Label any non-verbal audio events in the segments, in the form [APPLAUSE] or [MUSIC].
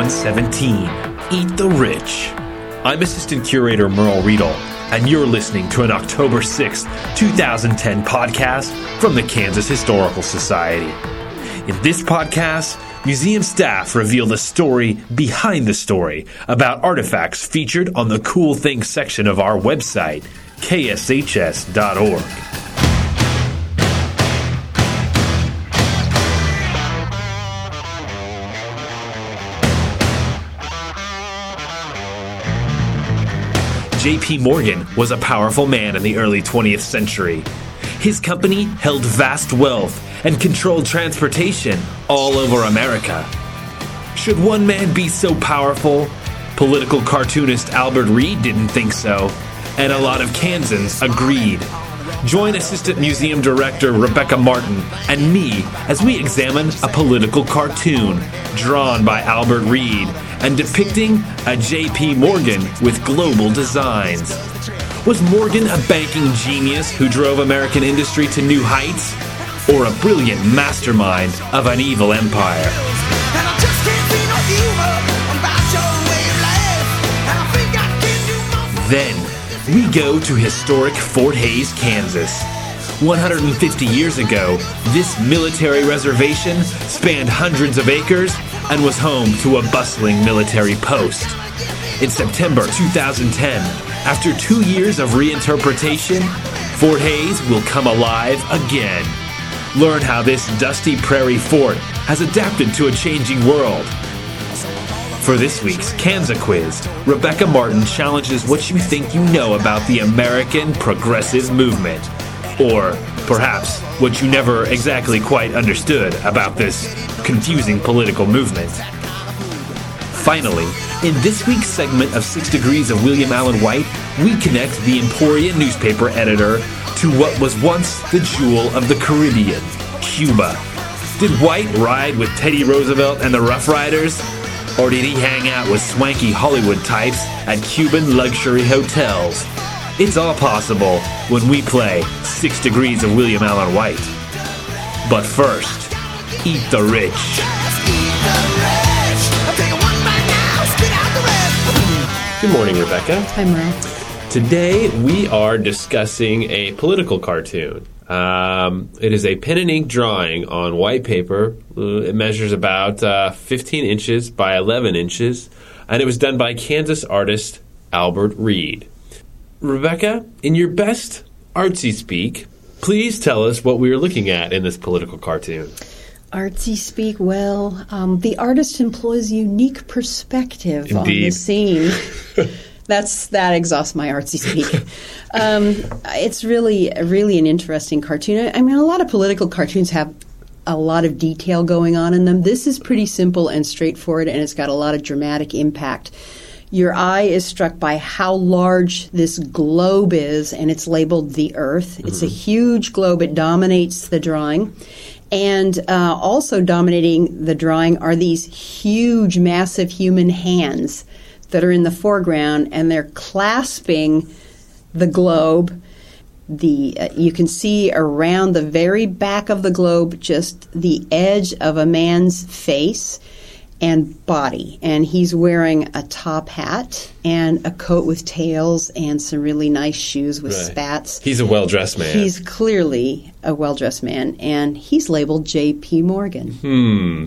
episode 117 Eat the Rich. I'm Assistant Curator Merle Riedel, and you're listening to an October 6, 2010 podcast from the Kansas Historical Society. In this podcast, museum staff reveal the story behind the story about artifacts featured on the Cool Things section of our website, kshs.org. J.P. Morgan was a powerful man in the early 20th century. His company held vast wealth and controlled transportation all over America. Should one man be so powerful? Political cartoonist Albert Reid didn't think so, and a lot of Kansans agreed. Join Assistant Museum Director Rebecca Martin and me as we examine a political cartoon drawn by Albert Reid and depicting a J.P. Morgan with global designs. Was Morgan a banking genius who drove American industry to new heights? Or a brilliant mastermind of an evil empire? Then, we go to historic Fort Hays, Kansas. 150 years ago, this military reservation spanned hundreds of acres and was home to a bustling military post. In September 2010, after two years of reinterpretation, Fort Hays will come alive again. Learn how this dusty prairie fort has adapted to a changing world. For this week's Kansas quiz, Rebecca Martin challenges what you think you know about the American progressive movement. Or perhaps what you never exactly quite understood about this confusing political movement. Finally, in this week's segment of Six Degrees of William Allen White, we connect the Emporia newspaper editor to what was once the jewel of the Caribbean, Cuba. Did White ride with Teddy Roosevelt and the Rough Riders? Or did he hang out with swanky Hollywood types at Cuban luxury hotels? It's all possible when we play Six Degrees of William Allen White. But first, eat the rich. Good morning, Rebecca. Hi, Merle. Today we are discussing a political cartoon. Um, it is a pen and ink drawing on white paper. Uh, It measures about uh, 15 inches by 11 inches, and it was done by Kansas artist Albert Reid. Rebecca, in your best artsy speak, please tell us what we are looking at in this political cartoon. Artsy speak well. Um, the artist employs unique perspective on the scene. [LAUGHS] That's that exhausts my artsy speak. um, it's really, really an interesting cartoon. I mean, a lot of political cartoons have a lot of detail going on in them. This is pretty simple and straightforward, and it's got a lot of dramatic impact. Your eye is struck by how large this globe is, and it's labeled the Earth. It's a huge globe. It dominates the drawing. And uh, also dominating the drawing are these huge, massive human hands that are in the foreground, and they're clasping the globe. The uh, you can see around the very back of the globe just the edge of a man's face and body, and he's wearing a top hat and a coat with tails and some really nice shoes with Right. spats. He's a well dressed man. He's clearly a well dressed man, and he's labeled J.P. Morgan. hmm.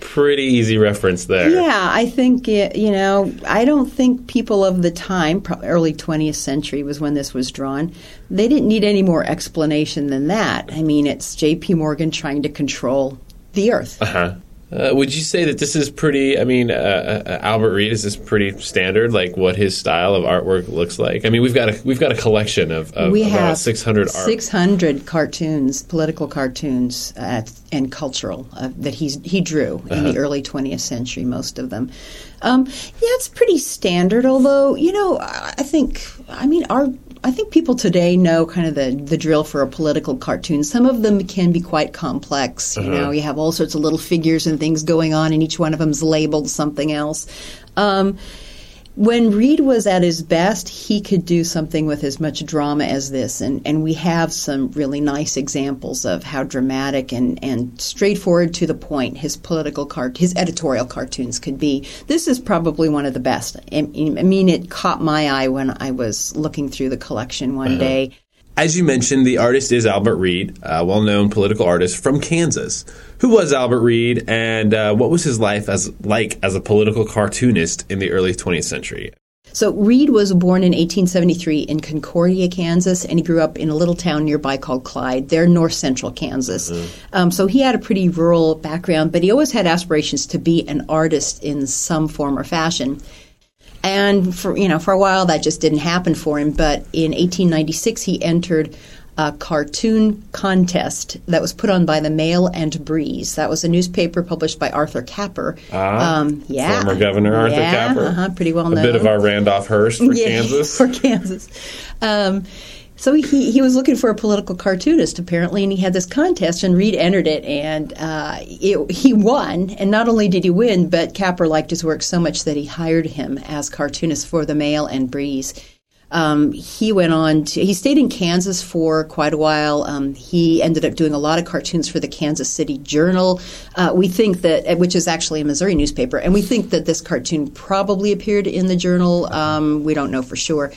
Pretty easy reference there. Yeah, I think, it, you know, I don't think people of the time, early 20th century was when this was drawn, they didn't need any more explanation than that. I mean, it's J.P. Morgan trying to control the earth. Uh-huh. Uh, would you say that this is pretty? I mean, uh, uh, Albert Reid is this pretty standard, like what his style of artwork looks like? I mean, we've got a we've got a collection of, of we have 600 cartoons, political cartoons, uh, and cultural uh, that he's he drew in Uh-huh. the early 20th century. Most of them, um, yeah, it's pretty standard. Although you know, I think I mean our. I think people today know kind of the, the drill for a political cartoon. Some of them can be quite complex. You know, you have all sorts of little figures and things going on, and each one of them's labeled something else. Um, when Reid was at his best, he could do something with as much drama as this, and, and we have some really nice examples of how dramatic and, and straightforward to the point his political cart his editorial cartoons could be. This is probably one of the best. I, I mean, it caught my eye when I was looking through the collection one uh-huh. day. As you mentioned, the artist is Albert Reid, a well known political artist from Kansas. Who was Albert Reid, and uh, what was his life as like as a political cartoonist in the early 20th century? So, Reid was born in 1873 in Concordia, Kansas, and he grew up in a little town nearby called Clyde. They're north central Kansas. Mm-hmm. Um, so, he had a pretty rural background, but he always had aspirations to be an artist in some form or fashion. And for you know, for a while that just didn't happen for him. But in 1896, he entered a cartoon contest that was put on by the Mail and Breeze. That was a newspaper published by Arthur Capper. Ah, um, yeah, former Governor Arthur yeah, Capper. Uh-huh, pretty well known. A bit of our Randolph Hearst for [LAUGHS] yeah, Kansas. [LAUGHS] For Kansas. Um, so he, he was looking for a political cartoonist, apparently, and he had this contest, and Reid entered it, and uh, it, he won. And not only did he win, but Capper liked his work so much that he hired him as cartoonist for the Mail and Breeze. Um, he went on to, he stayed in Kansas for quite a while. Um, he ended up doing a lot of cartoons for the Kansas City Journal. Uh, we think that, which is actually a Missouri newspaper, and we think that this cartoon probably appeared in the journal. Um, we don't know for sure.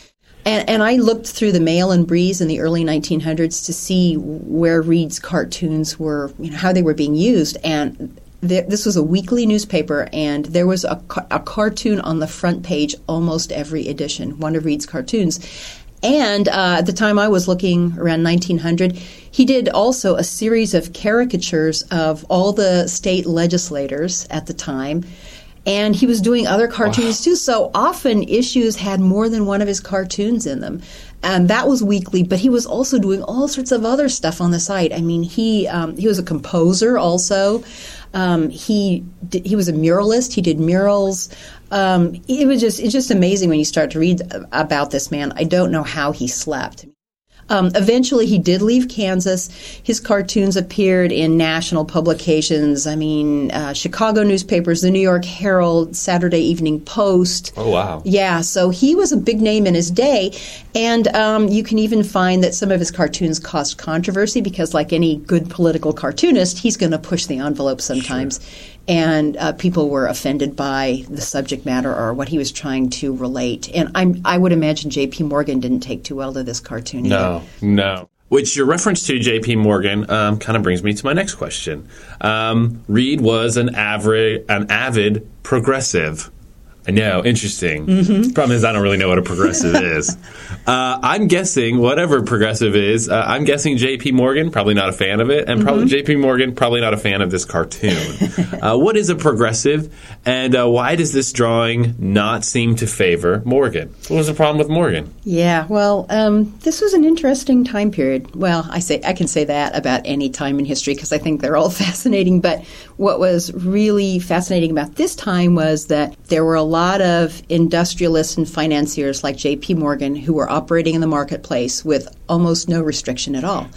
And, and, I looked through the Mail and Breeze in the early 1900s to see where Reid's cartoons were, you know, how they were being used. And th- this was a weekly newspaper, and there was a, ca- a cartoon on the front page almost every edition, one of Reid's cartoons. And uh, at the time I was looking around 1900, he did also a series of caricatures of all the state legislators at the time and he was doing other cartoons wow. too. So often issues had more than one of his cartoons in them. And that was weekly, but he was also doing all sorts of other stuff on the site. I mean, he um, he was a composer also. Um, he did, he was a muralist. He did murals. Um, it was just it's just amazing when you start to read about this man. I don't know how he slept. Um, eventually, he did leave Kansas. His cartoons appeared in national publications. I mean, uh, Chicago newspapers, the New York Herald, Saturday Evening Post. Oh, wow. Yeah, so he was a big name in his day. And um, you can even find that some of his cartoons caused controversy because, like any good political cartoonist, he's going to push the envelope sometimes. Sure and uh, people were offended by the subject matter or what he was trying to relate. And I'm, I would imagine J.P. Morgan didn't take too well to this cartoon. No, either. no. Which your reference to J.P. Morgan um, kind of brings me to my next question. Um, Reid was an avid, an avid progressive. I know, interesting. Mm-hmm. Problem is, I don't really know what a progressive [LAUGHS] is. Uh, I'm guessing whatever progressive is. Uh, I'm guessing J.P. Morgan probably not a fan of it, and mm-hmm. probably J.P. Morgan probably not a fan of this cartoon. [LAUGHS] uh, what is a progressive, and uh, why does this drawing not seem to favor Morgan? What was the problem with Morgan? Yeah, well, um, this was an interesting time period. Well, I say I can say that about any time in history because I think they're all [LAUGHS] fascinating. But what was really fascinating about this time was that there were a lot of industrialists and financiers like J.P. Morgan who were operating in the marketplace with almost no restriction at all.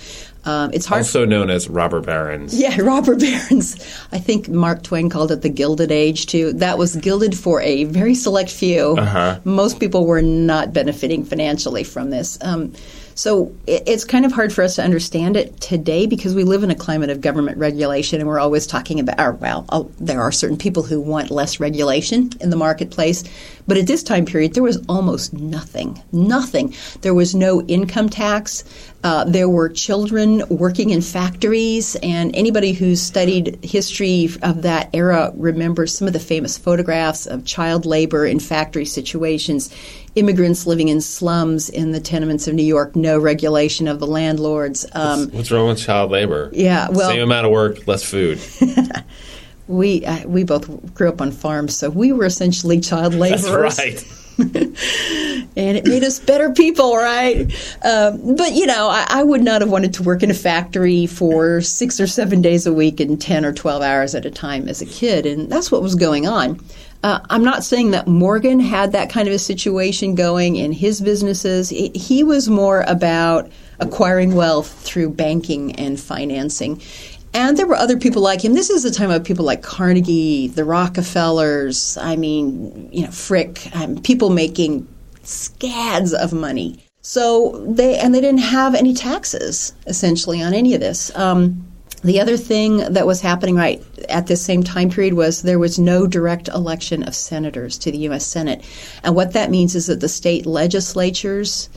Um, it's hard. Also known as robber barons. Yeah, [LAUGHS] robber barons. I think Mark Twain called it the Gilded Age too. That was gilded for a very select few. Uh-huh. Most people were not benefiting financially from this. Um, so it's kind of hard for us to understand it today because we live in a climate of government regulation and we're always talking about, or, well, oh, there are certain people who want less regulation in the marketplace. But at this time period, there was almost nothing. Nothing. There was no income tax. Uh, there were children working in factories, and anybody who's studied history of that era remembers some of the famous photographs of child labor in factory situations immigrants living in slums in the tenements of New York, no regulation of the landlords. Um, what's, what's, wrong with child labor? Yeah, well, same amount of work, less food. [LAUGHS] we uh, we both grew up on farms, so we were essentially child laborers. That's right. [LAUGHS] and it made us better people, right? Um, but you know, I, I, would not have wanted to work in a factory for six or seven days a week and ten or twelve hours at a time as a kid, and that's what was going on. Uh, I'm not saying that Morgan had that kind of a situation going in his businesses. He was more about acquiring wealth through banking and financing. And there were other people like him. This is the time of people like Carnegie, the Rockefellers, I mean, you know, Frick, um, people making scads of money. So they, and they didn't have any taxes essentially on any of this. Um, the other thing that was happening right at this same time period was there was no direct election of senators to the U.S. Senate. And what that means is that the state legislatures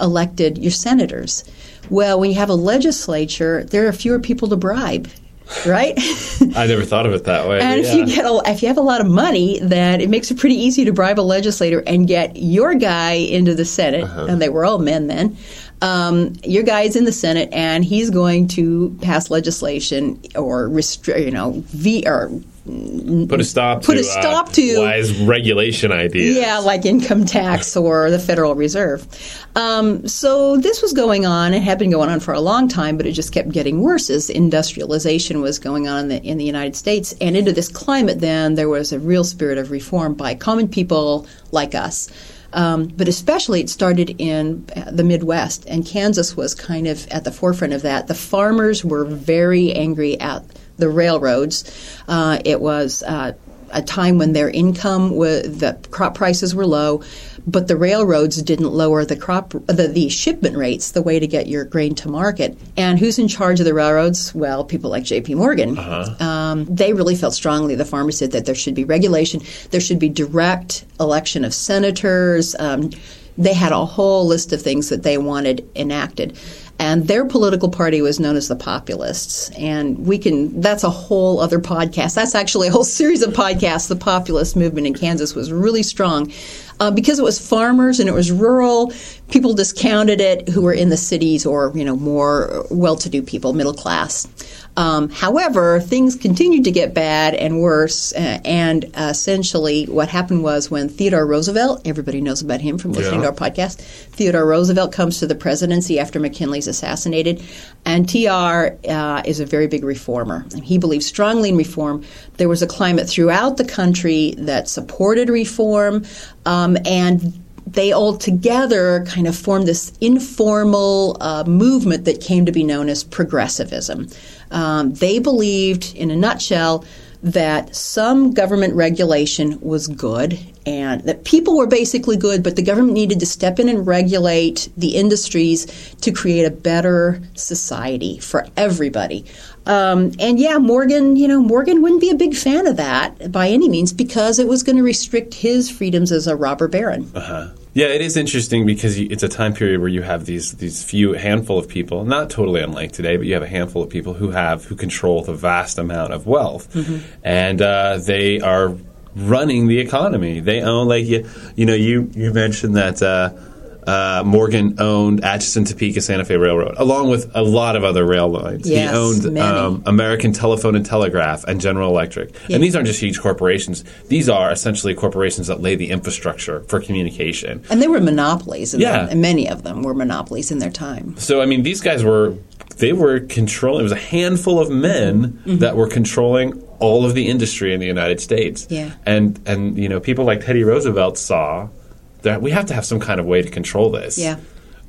elected your senators. Well, when you have a legislature, there are fewer people to bribe right? [LAUGHS] I never thought of it that way. And if you get a, if you have a lot of money, then it makes it pretty easy to bribe a legislator and get your guy into the Senate. Uh-huh. And they were all men then. Um, your guy is in the Senate, and he's going to pass legislation or restrict, you know, v or put a stop put to, a stop uh, to wise regulation ideas. Yeah, like income tax or the Federal Reserve. Um, so this was going on. It had been going on for a long time, but it just kept getting worse as industrialization was going on in the, in the United States. And into this climate, then there was a real spirit of reform by common people like us. Um, but especially it started in the Midwest, and Kansas was kind of at the forefront of that. The farmers were very angry at the railroads. Uh, it was uh, a time when their income was the crop prices were low, but the railroads didn't lower the crop the, the shipment rates the way to get your grain to market. And who's in charge of the railroads? Well, people like J.P. Morgan. Uh-huh. Um, they really felt strongly. The farmers said that there should be regulation. There should be direct election of senators. Um, they had a whole list of things that they wanted enacted and their political party was known as the Populists. And we can, that's a whole other podcast. That's actually a whole series of podcasts. The populist movement in Kansas was really strong. Uh, because it was farmers and it was rural, people discounted it who were in the cities or, you know, more well to do people, middle class. Um, however, things continued to get bad and worse, uh, and uh, essentially what happened was when Theodore Roosevelt, everybody knows about him from listening yeah. to our podcast, Theodore Roosevelt comes to the presidency after McKinley's assassinated, and TR uh, is a very big reformer. He believes strongly in reform. There was a climate throughout the country that supported reform, um, and they all together kind of formed this informal uh, movement that came to be known as progressivism. Um, they believed, in a nutshell, that some government regulation was good and that people were basically good, but the government needed to step in and regulate the industries to create a better society for everybody. Um, and yeah, Morgan, you know, Morgan wouldn't be a big fan of that by any means because it was going to restrict his freedoms as a robber baron. Uh-huh. Yeah, it is interesting because it's a time period where you have these these few handful of people, not totally unlike today, but you have a handful of people who have who control the vast amount of wealth, mm-hmm. and uh, they are running the economy. They own like you you know you you mentioned that. Uh, uh, Morgan owned Atchison, Topeka, Santa Fe Railroad, along with a lot of other rail lines. Yes, he owned um, American Telephone and Telegraph and General Electric. Yeah. And these aren't just huge corporations; these are essentially corporations that lay the infrastructure for communication. And they were monopolies. yeah, and many of them were monopolies in their time. So, I mean, these guys were they were controlling. It was a handful of men mm-hmm. that were controlling all of the industry in the United States. Yeah, and and you know, people like Teddy Roosevelt saw that we have to have some kind of way to control this. Yeah.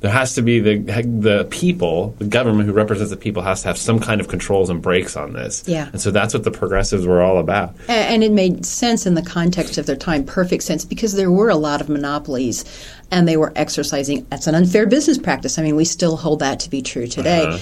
There has to be the the people, the government who represents the people has to have some kind of controls and brakes on this. Yeah. And so that's what the progressives were all about. And, and it made sense in the context of their time, perfect sense, because there were a lot of monopolies and they were exercising that's an unfair business practice. I mean, we still hold that to be true today. Uh-huh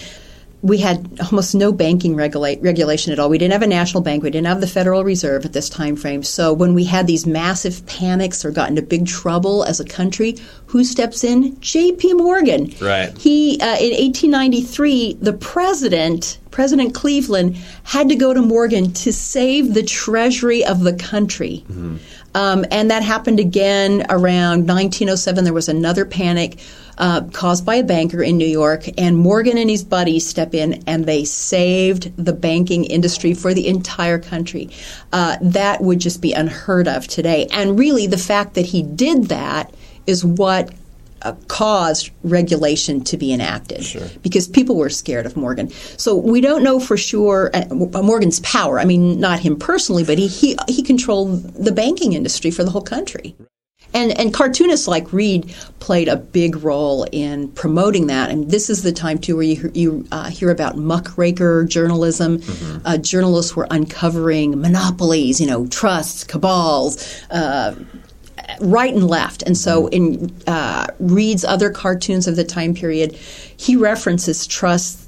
we had almost no banking regulate, regulation at all. We didn't have a national bank. We didn't have the Federal Reserve at this time frame. So when we had these massive panics or got into big trouble as a country, who steps in? J.P. Morgan. Right. He uh, in 1893, the president, President Cleveland, had to go to Morgan to save the treasury of the country. Mm-hmm. Um, and that happened again around 1907. There was another panic uh, caused by a banker in New York, and Morgan and his buddies step in and they saved the banking industry for the entire country. Uh, that would just be unheard of today. And really, the fact that he did that is what uh, caused regulation to be enacted sure. because people were scared of Morgan. So we don't know for sure uh, Morgan's power. I mean, not him personally, but he, he he controlled the banking industry for the whole country. And and cartoonists like Reid played a big role in promoting that. And this is the time too where you you uh, hear about muckraker journalism. Mm-hmm. Uh, journalists were uncovering monopolies, you know, trusts, cabals. Uh, right and left. And so in uh, Reid's other cartoons of the time period, he references trusts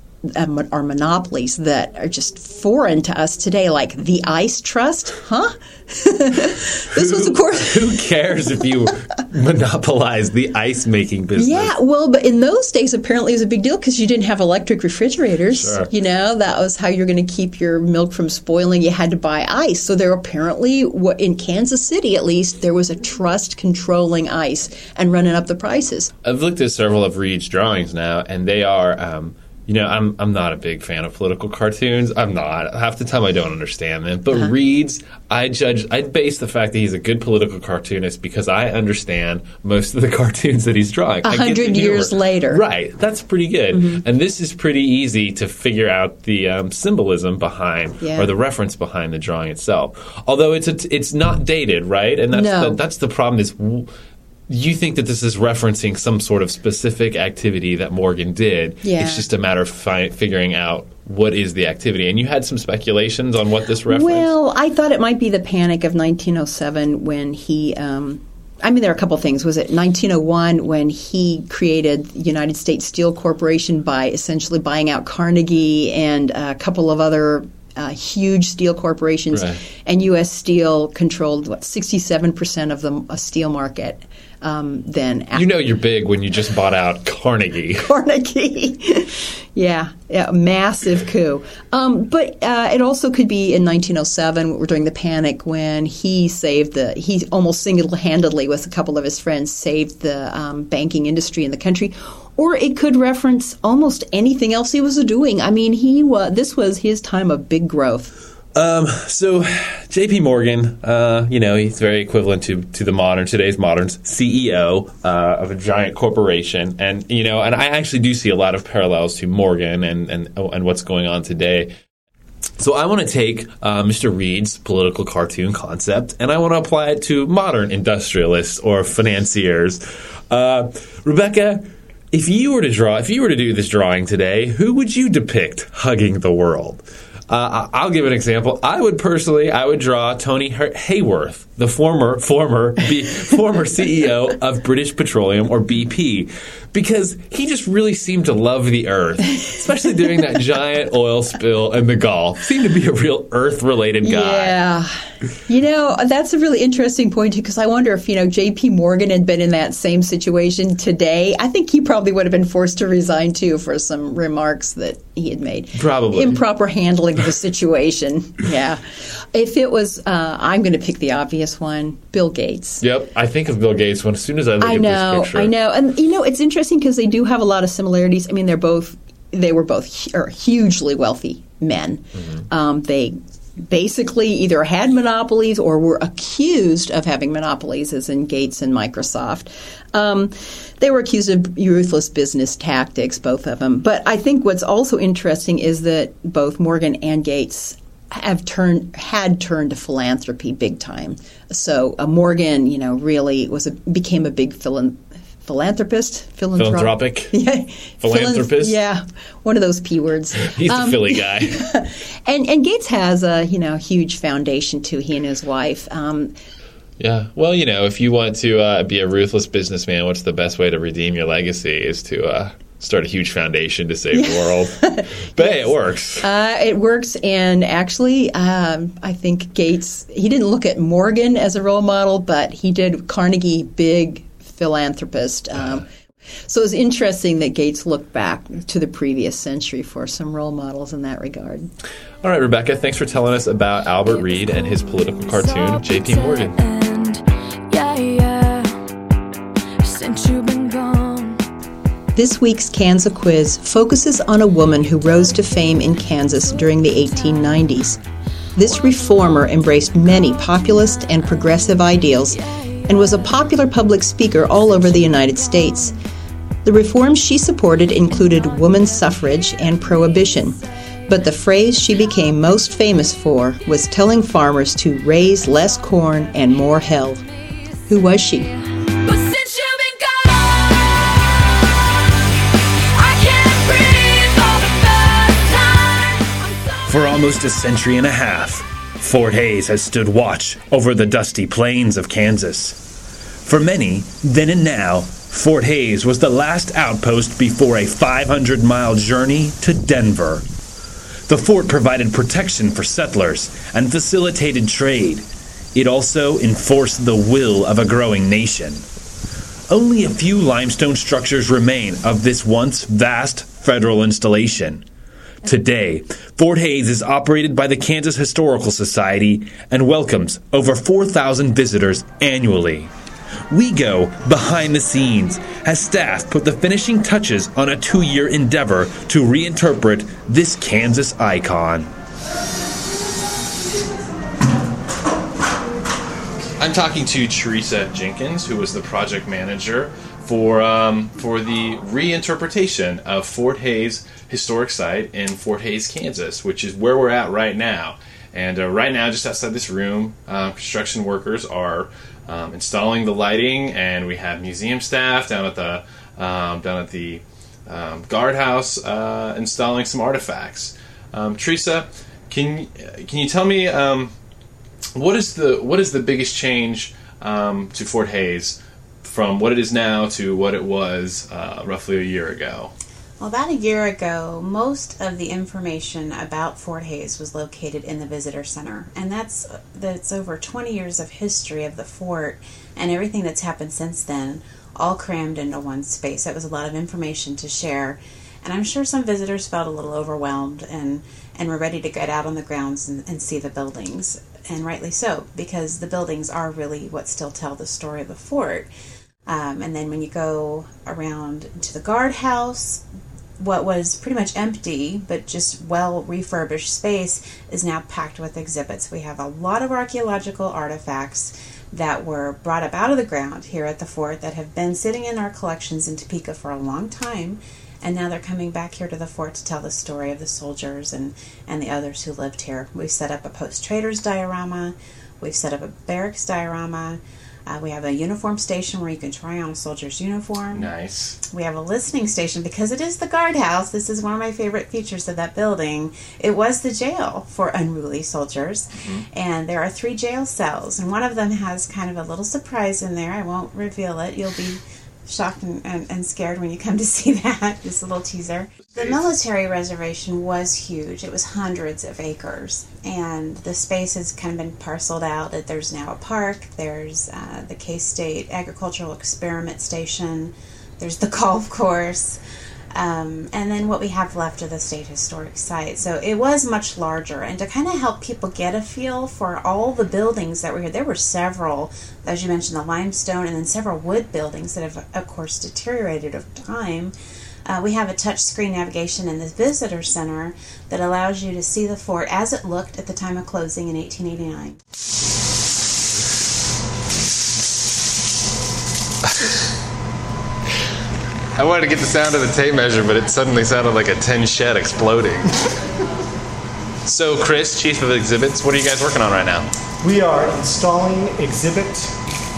are monopolies that are just foreign to us today, like the Ice Trust, huh? [LAUGHS] this was, of course. [LAUGHS] who cares if you monopolize the ice making business? Yeah, well, but in those days, apparently, it was a big deal because you didn't have electric refrigerators. Sure. You know, that was how you're going to keep your milk from spoiling. You had to buy ice. So there apparently, in Kansas City at least, there was a trust controlling ice and running up the prices. I've looked at several of Reid's drawings now, and they are. Um, you know, I'm I'm not a big fan of political cartoons. I'm not. Half the time I don't understand them. But uh-huh. Reid's, I judge I base the fact that he's a good political cartoonist because I understand most of the [LAUGHS] cartoons that he's drawing. A hundred years later. Right. That's pretty good. Mm-hmm. And this is pretty easy to figure out the um, symbolism behind yeah. or the reference behind the drawing itself. Although it's a, it's not dated, right? And that's no. the, that's the problem is you think that this is referencing some sort of specific activity that Morgan did. Yeah. It's just a matter of fi- figuring out what is the activity. And you had some speculations on what this reference. Well, I thought it might be the panic of 1907 when he. Um, I mean, there are a couple things. Was it 1901 when he created United States Steel Corporation by essentially buying out Carnegie and a couple of other uh, huge steel corporations, right. and U.S. Steel controlled what 67 percent of the steel market um, then. After. You know you're big when you just bought out Carnegie. [LAUGHS] Carnegie, [LAUGHS] yeah, yeah, massive coup. Um, but uh, it also could be in 1907 during the panic when he saved the he almost single-handedly with a couple of his friends saved the um, banking industry in the country. Or it could reference almost anything else he was doing. I mean, he was. This was his time of big growth. Um, so, J.P. Morgan, uh, you know, he's very equivalent to to the modern today's moderns CEO uh, of a giant corporation, and you know, and I actually do see a lot of parallels to Morgan and and and what's going on today. So I want to take uh, Mr. Reid's political cartoon concept and I want to apply it to modern industrialists or financiers. Uh, Rebecca, if you were to draw, if you were to do this drawing today, who would you depict hugging the world? Uh, I'll give an example. I would personally, I would draw Tony Hayward, the former former B, [LAUGHS] former CEO of British Petroleum or BP, because he just really seemed to love the earth, especially during that [LAUGHS] giant oil spill in the Gulf. Seemed to be a real earth-related guy. Yeah, you know that's a really interesting point too, because I wonder if you know J.P. Morgan had been in that same situation today. I think he probably would have been forced to resign too for some remarks that he had made. Probably improper handling of the situation. yeah. If it was, uh, I'm going to pick the obvious one, Bill Gates. Yep, I think of Bill Gates when as soon as I look I know, at this picture. I know, and you know, it's interesting because they do have a lot of similarities. I mean, they're both they were both hu- hugely wealthy men. Mm-hmm. Um, they basically either had monopolies or were accused of having monopolies, as in Gates and Microsoft. Um, they were accused of ruthless business tactics, both of them. But I think what's also interesting is that both Morgan and Gates have turned had turned to philanthropy big time. So uh, Morgan, you know, really was a, became a big philanthropist philanthropist, philanthropic, [LAUGHS] yeah, philanthropist. yeah, one of those p words. [LAUGHS] He's um, the Philly [LAUGHS] guy. and and Gates has a you know huge foundation too. He and his wife. Um, yeah, well, you know, if you want to uh, be a ruthless businessman, what's the best way to redeem your legacy is to uh, start a huge foundation to save the world. but yes. hey, it works. Uh, it works, and actually, um, I think Gates he didn't look at Morgan as a role model, but he did Carnegie big philanthropist. Um, so it's interesting that Gates looked back to the previous century for some role models in that regard. All right, Rebecca, thanks for telling us about Albert Reid and his political cartoon, J.P. Morgan. This week's Kansas quiz focuses on a woman who rose to fame in Kansas during the 1890s. This reformer embraced many populist and progressive ideals and was a popular public speaker all over the United States. The reforms she supported included women's suffrage and prohibition, but the phrase she became most famous for was telling farmers to raise less corn and more hell. Who was she? For almost a century and a half, Fort Hays has stood watch over the dusty plains of Kansas. For many, then and now, Fort Hays was the last outpost before a 500 mile journey to Denver. The fort provided protection for settlers and facilitated trade. It also enforced the will of a growing nation. Only a few limestone structures remain of this once vast federal installation. Today, Fort Hays is operated by the Kansas Historical Society and welcomes over 4,000 visitors annually. We go behind the scenes as staff put the finishing touches on a two year endeavor to reinterpret this Kansas icon. I'm talking to Teresa Jenkins, who was the project manager for um, for the reinterpretation of Fort Hays historic site in Fort Hays, Kansas, which is where we're at right now. And uh, right now, just outside this room, uh, construction workers are um, installing the lighting, and we have museum staff down at the um, down at the um, guardhouse uh, installing some artifacts. Um, Teresa, can can you tell me? What is the what is the biggest change um, to Fort Hays from what it is now to what it was uh, roughly a year ago? Well, about a year ago, most of the information about Fort Hays was located in the visitor center, and that's that's over 20 years of history of the fort and everything that's happened since then, all crammed into one space. That was a lot of information to share, and I'm sure some visitors felt a little overwhelmed and and were ready to get out on the grounds and, and see the buildings and rightly so, because the buildings are really what still tell the story of the fort. Um, and then when you go around to the guardhouse, what was pretty much empty but just well refurbished space is now packed with exhibits. We have a lot of archaeological artifacts that were brought up out of the ground here at the fort that have been sitting in our collections in Topeka for a long time and now they're coming back here to the fort to tell the story of the soldiers and, and the others who lived here. We've set up a post traders diorama, we've set up a barracks diorama. Uh, we have a uniform station where you can try on a soldier's uniform. Nice. We have a listening station because it is the guardhouse. This is one of my favorite features of that building. It was the jail for unruly soldiers, mm-hmm. and there are three jail cells, and one of them has kind of a little surprise in there. I won't reveal it. You'll be shocked and, and, and, scared when you come to [LAUGHS] see that. Just a little teaser. The military reservation was huge. It was hundreds of acres, and the space has kind of been parceled out. That there's now a park. There's uh, the K State Agricultural Experiment Station. There's the [LAUGHS] golf course. Um, and then what we have left of the state historic site. So it was much larger. And to kind of help people get a feel for all the buildings that were here, there were several, as you mentioned, the limestone and then several wood buildings that have, of course, deteriorated over time. Uh, we have a touchscreen navigation in the visitor center that allows you to see the fort as it looked at the time of closing in 1889. I wanted to get the sound of the tape measure, but it suddenly sounded like a tin shed exploding. so, Chris, Chief of Exhibits, what are you guys working on right now? We are installing exhibit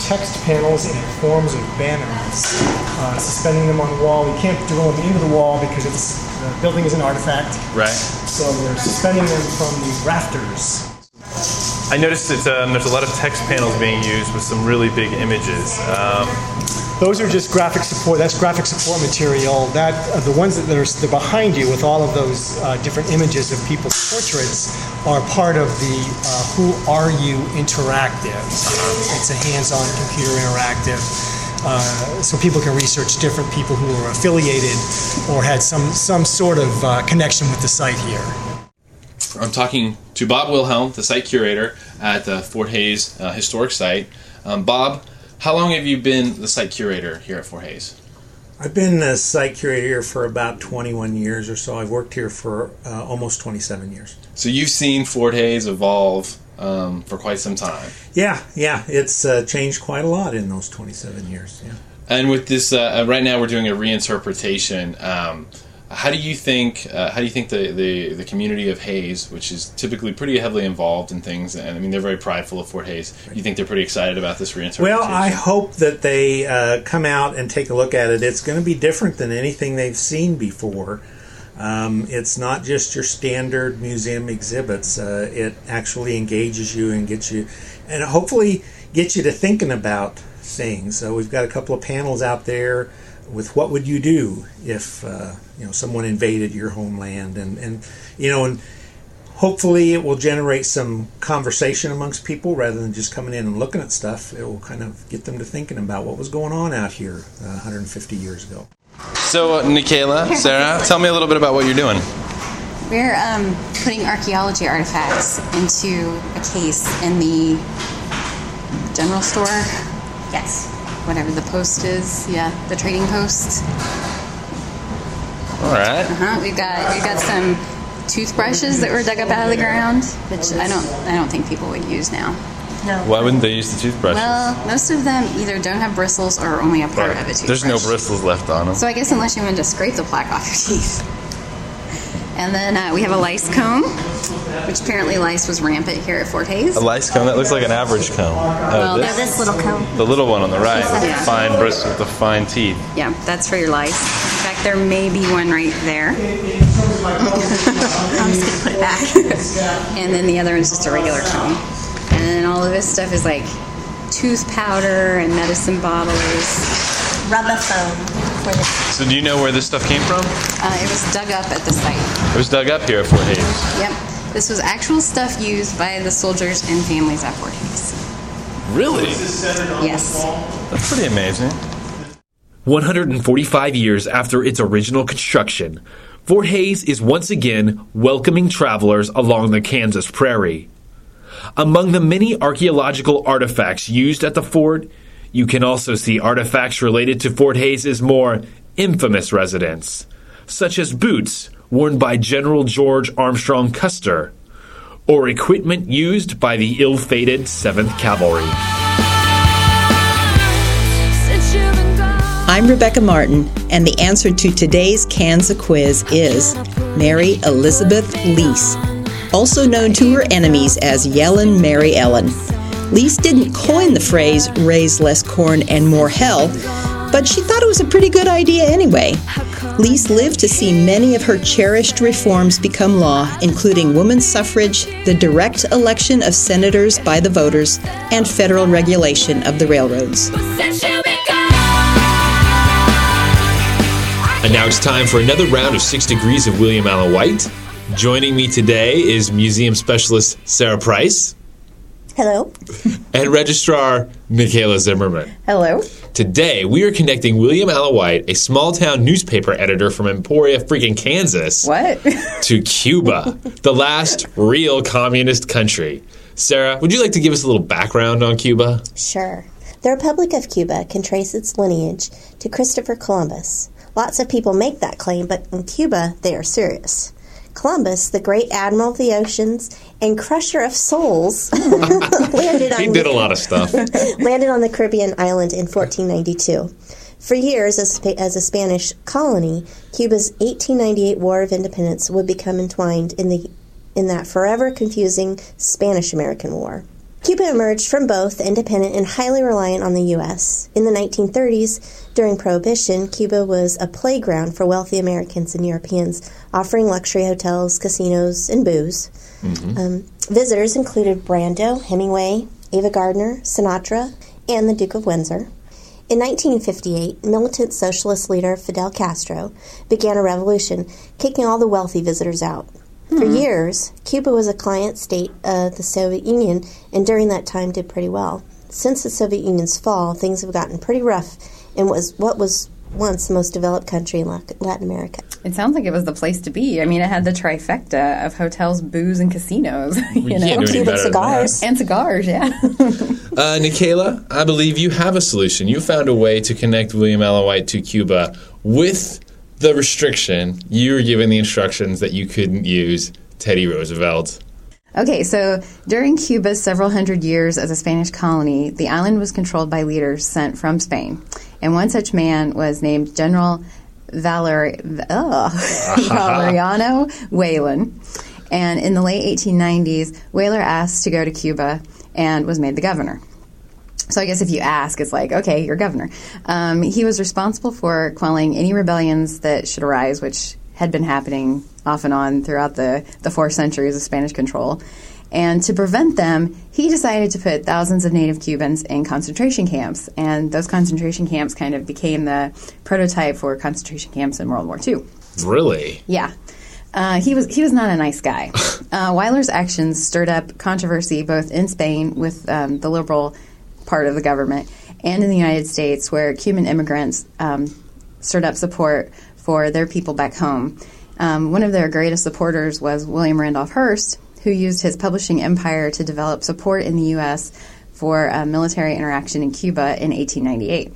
text panels in forms of banners, uh, suspending them on the wall. We can't drill them into the wall because it's, the building is an artifact. Right. So we're suspending them from the rafters. I noticed that um, there's a lot of text panels being used with some really big images. Um, those are just graphic support. That's graphic support material. That uh, the ones that are behind you with all of those uh, different images of people's portraits are part of the uh, Who Are You interactive. It's a hands-on computer interactive. Uh, so people can research different people who are affiliated or had some some sort of uh, connection with the site here. I'm talking to Bob Wilhelm, the site curator at the Fort Hays uh, Historic Site. Um, Bob, how long have you been the site curator here at Fort Hays? I've been the site curator here for about 21 years or so. I've worked here for uh, almost 27 years. So you've seen Fort Hays evolve um, for quite some time. Yeah, yeah, it's uh, changed quite a lot in those 27 years. Yeah. And with this, uh, right now we're doing a reinterpretation. Um, how do you think? Uh, how do you think the, the, the community of Hays, which is typically pretty heavily involved in things, and I mean they're very prideful of Fort Hays. You think they're pretty excited about this reinterpretation? Well, I hope that they uh, come out and take a look at it. It's going to be different than anything they've seen before. Um, it's not just your standard museum exhibits. Uh, it actually engages you and gets you, and hopefully gets you to thinking about things. So we've got a couple of panels out there with what would you do if uh, you know someone invaded your homeland, and and you know and hopefully it will generate some conversation amongst people rather than just coming in and looking at stuff. It will kind of get them to thinking about what was going on out here uh, 150 years ago. So, uh, Michaela, Sarah, [LAUGHS] tell me a little bit about what you're doing. We're um, putting archaeology artifacts into a case in the general store. Yes. Whatever the post is, yeah, the trading post. All right. Uh-huh. We've got we've got some toothbrushes that were dug up out of the ground, which I don't I don't think people would use now. No. Why wouldn't they use the toothbrushes? Well, most of them either don't have bristles or only a part of a toothbrush. There's no bristles left on them. So I guess unless you want to scrape the plaque off your teeth. And then uh, we have a lice comb, which apparently lice was rampant here at Fort Hays. A lice comb that looks like an average comb. Oh, Well, this- This little comb. the little one on the right, with the fine bristles, with the fine teeth. Yeah, that's for your lice. In fact, there may be one right there. [LAUGHS] I'm just gonna put it back. [LAUGHS] and then the other one's just a regular comb. And then all of this stuff is like tooth powder and medicine bottles. Rubber foam for the So, do you know where this stuff came from? Uh, it was dug up at the site. It was dug up here at Fort Hays. Yep. This was actual stuff used by the soldiers and families at Fort Hays. Really? Yes. That's pretty amazing. 145 years after its original construction, Fort Hays is once again welcoming travelers along the Kansas prairie. Among the many archaeological artifacts used at the fort, you can also see artifacts related to Fort Hays' more infamous residents, such as boots worn by General George Armstrong Custer, or equipment used by the ill fated 7th Cavalry. I'm Rebecca Martin, and the answer to today's Kansas quiz is Mary Elizabeth Lease, also known to her enemies as Yellen Mary Ellen. Lease didn't coin the phrase raise less corn and more hell, but she thought it was a pretty good idea anyway. Lease lived to see many of her cherished reforms become law, including women's suffrage, the direct election of senators by the voters, and federal regulation of the railroads. And now it's time for another round of Six Degrees of William Allen White. Joining me today is museum specialist Sarah Price Hello. and registrar Michaela Zimmerman. Hello. Today, we are connecting William Allen White, a small town newspaper editor from Emporia, freaking Kansas, What? [LAUGHS] to Cuba, the last real communist country. Sarah, would you like to give us a little background on Cuba? Sure. The Republic of Cuba can trace its lineage to Christopher Columbus. Lots of people make that claim, but in Cuba, they are serious. Columbus, the great admiral of the oceans and crusher of souls, [LAUGHS] landed on He did a lot of stuff. [LAUGHS] landed on the Caribbean island in 1492. For years, as, as a Spanish colony, Cuba's 1898 War of Independence would become entwined in the in that forever confusing Spanish-American War. Cuba emerged from both independent and highly reliant on the U.S. In the 1930s, during Prohibition, Cuba was a playground for wealthy Americans and Europeans, offering luxury hotels, casinos, and booze. Um, visitors included Brando, Hemingway, Ava Gardner, Sinatra, and the Duke of Windsor. In 1958, militant socialist leader Fidel Castro began a revolution, kicking all the wealthy visitors out. For years, Cuba was a client state of the Soviet Union, and during that time did pretty well. Since the Soviet Union's fall, things have gotten pretty rough in was what was once the most developed country in Latin America. It sounds like it was the place to be. I mean, it had the trifecta of hotels, booze, and casinos. [LAUGHS] You can't know, do any Cuban better than that. cigars. and cigars. Yeah. [LAUGHS] Uh, Michaela, I believe you have a solution. You found a way to connect William Allen White to Cuba with the restriction. You were given the instructions that you couldn't use Teddy Roosevelt. Okay, so during Cuba's several hundred years as a Spanish colony, the island was controlled by leaders sent from Spain. And one such man was named General Valer- ugh, [LAUGHS] Valeriano Weyler. And in the late 1890s, Weyler asked to go to Cuba and was made the governor. So I guess if you ask, it's like, okay, you're governor. Um, he was responsible for quelling any rebellions that should arise, which had been happening off and on throughout the, the four centuries of Spanish control. And to prevent them, he decided to put thousands of native Cubans in concentration camps. And those concentration camps kind of became the prototype for concentration camps in World War II. Really? Yeah. Uh, he was he was not a nice guy. [LAUGHS] Uh, Weyler's actions stirred up controversy both in Spain with um, the liberal part of the government and in the United States, where Cuban immigrants um, stirred up support for their people back home. Um, one of their greatest supporters was William Randolph Hearst, who used his publishing empire to develop support in the U.S. for military interaction in Cuba in 1898.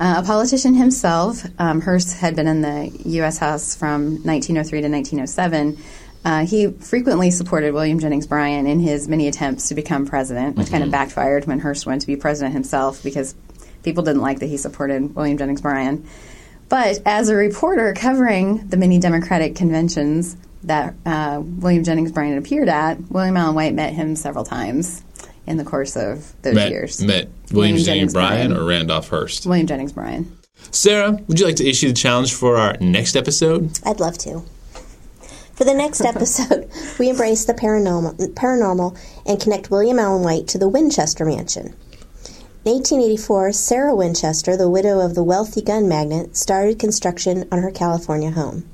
Uh, a politician himself, um, Hearst had been in the U.S. House from 1903 to 1907. Uh, he frequently supported William Jennings Bryan in his many attempts to become president, which kind of backfired when Hearst went to be president himself because people didn't like that he supported William Jennings Bryan. But as a reporter covering the many Democratic conventions that uh, William Jennings Bryan appeared at, William Allen White met him several times in the course of those Met, years. met William Jennings Bryan or Randolph Hearst. William Jennings Bryan. Sarah, would you like to issue the challenge for our next episode? I'd love to. For the next episode, [LAUGHS] we embrace the paranormal, paranormal and connect William Allen White to the Winchester Mansion. In 1884, Sarah Winchester, the widow of the wealthy gun magnate, started construction on her California home.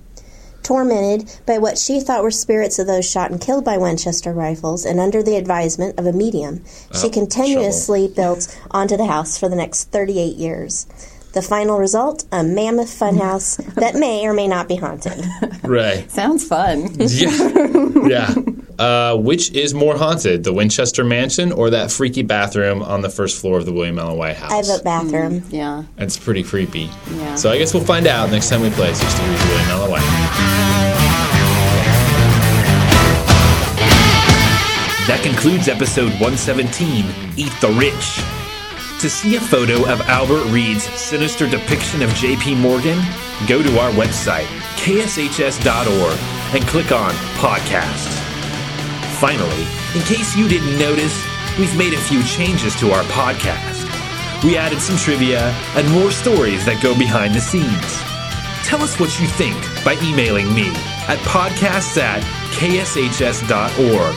Tormented by what she thought were spirits of those shot and killed by Winchester rifles, and under the advisement of a medium, she Oh, continuously built onto the house for the next 38 years. The final result a mammoth funhouse [LAUGHS] that may or may not be haunted. Right. Sounds fun. Yeah. [LAUGHS] yeah. Uh, which is more haunted, the Winchester Mansion or that freaky bathroom on the first floor of the William Allen White House? I have house? a bathroom. yeah. It's pretty creepy. Yeah. So I guess we'll find out next time we play Six Degrees of William Allen White. That concludes episode 117 Eat the Rich. To see a photo of Albert Reid's sinister depiction of JP Morgan, go to our website, kshs.org, and click on Podcasts. Finally, in case you didn't notice, we've made a few changes to our podcast. We added some trivia and more stories that go behind the scenes. Tell us what you think by emailing me at podcasts at kshs.org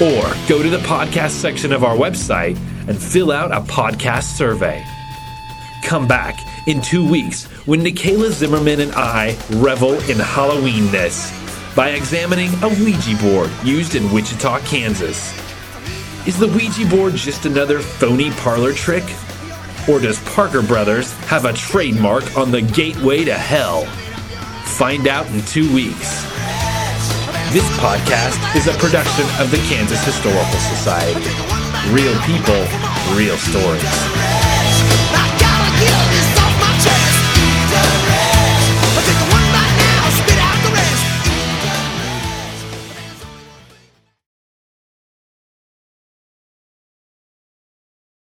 or go to the podcast section of our website and fill out a podcast survey. Come back in two weeks when Michaela Zimmerman and I revel in Halloweenness by examining a Ouija board used in Wichita, Kansas. Is the Ouija board just another phony parlor trick? Or does Parker Brothers have a trademark on the gateway to hell? Find out in two weeks. This podcast is a production of the Kansas Historical Society. Real people, real stories.